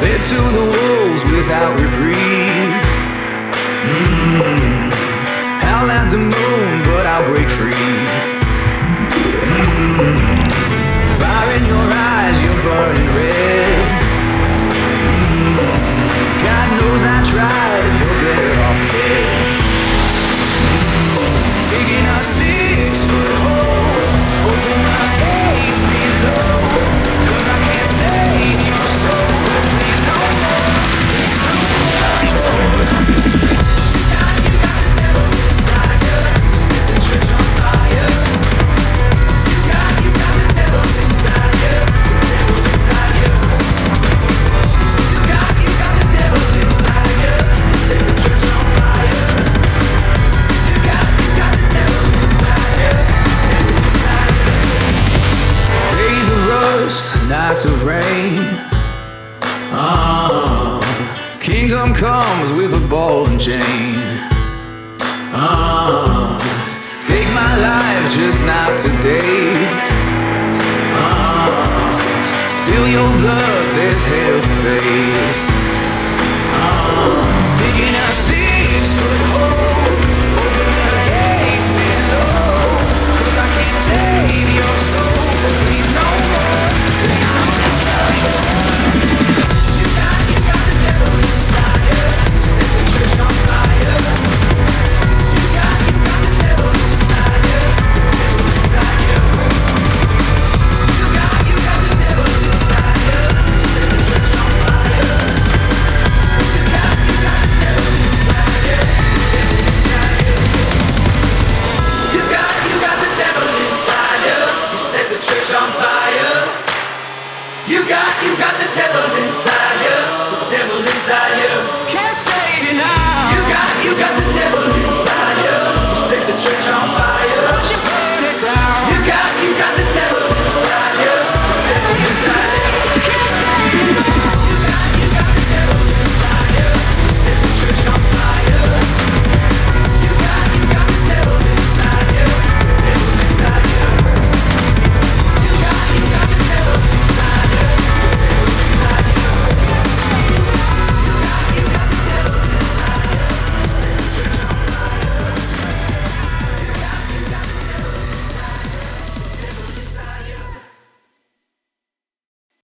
Fed to the wolves without reprieve. Mm-hmm. I'll at the moon, but I'll break free. Mm-hmm. Of rain. Ah, kingdom comes with a ball and chain. Ah, take my life just not today. Ah, spill your blood, there's hell to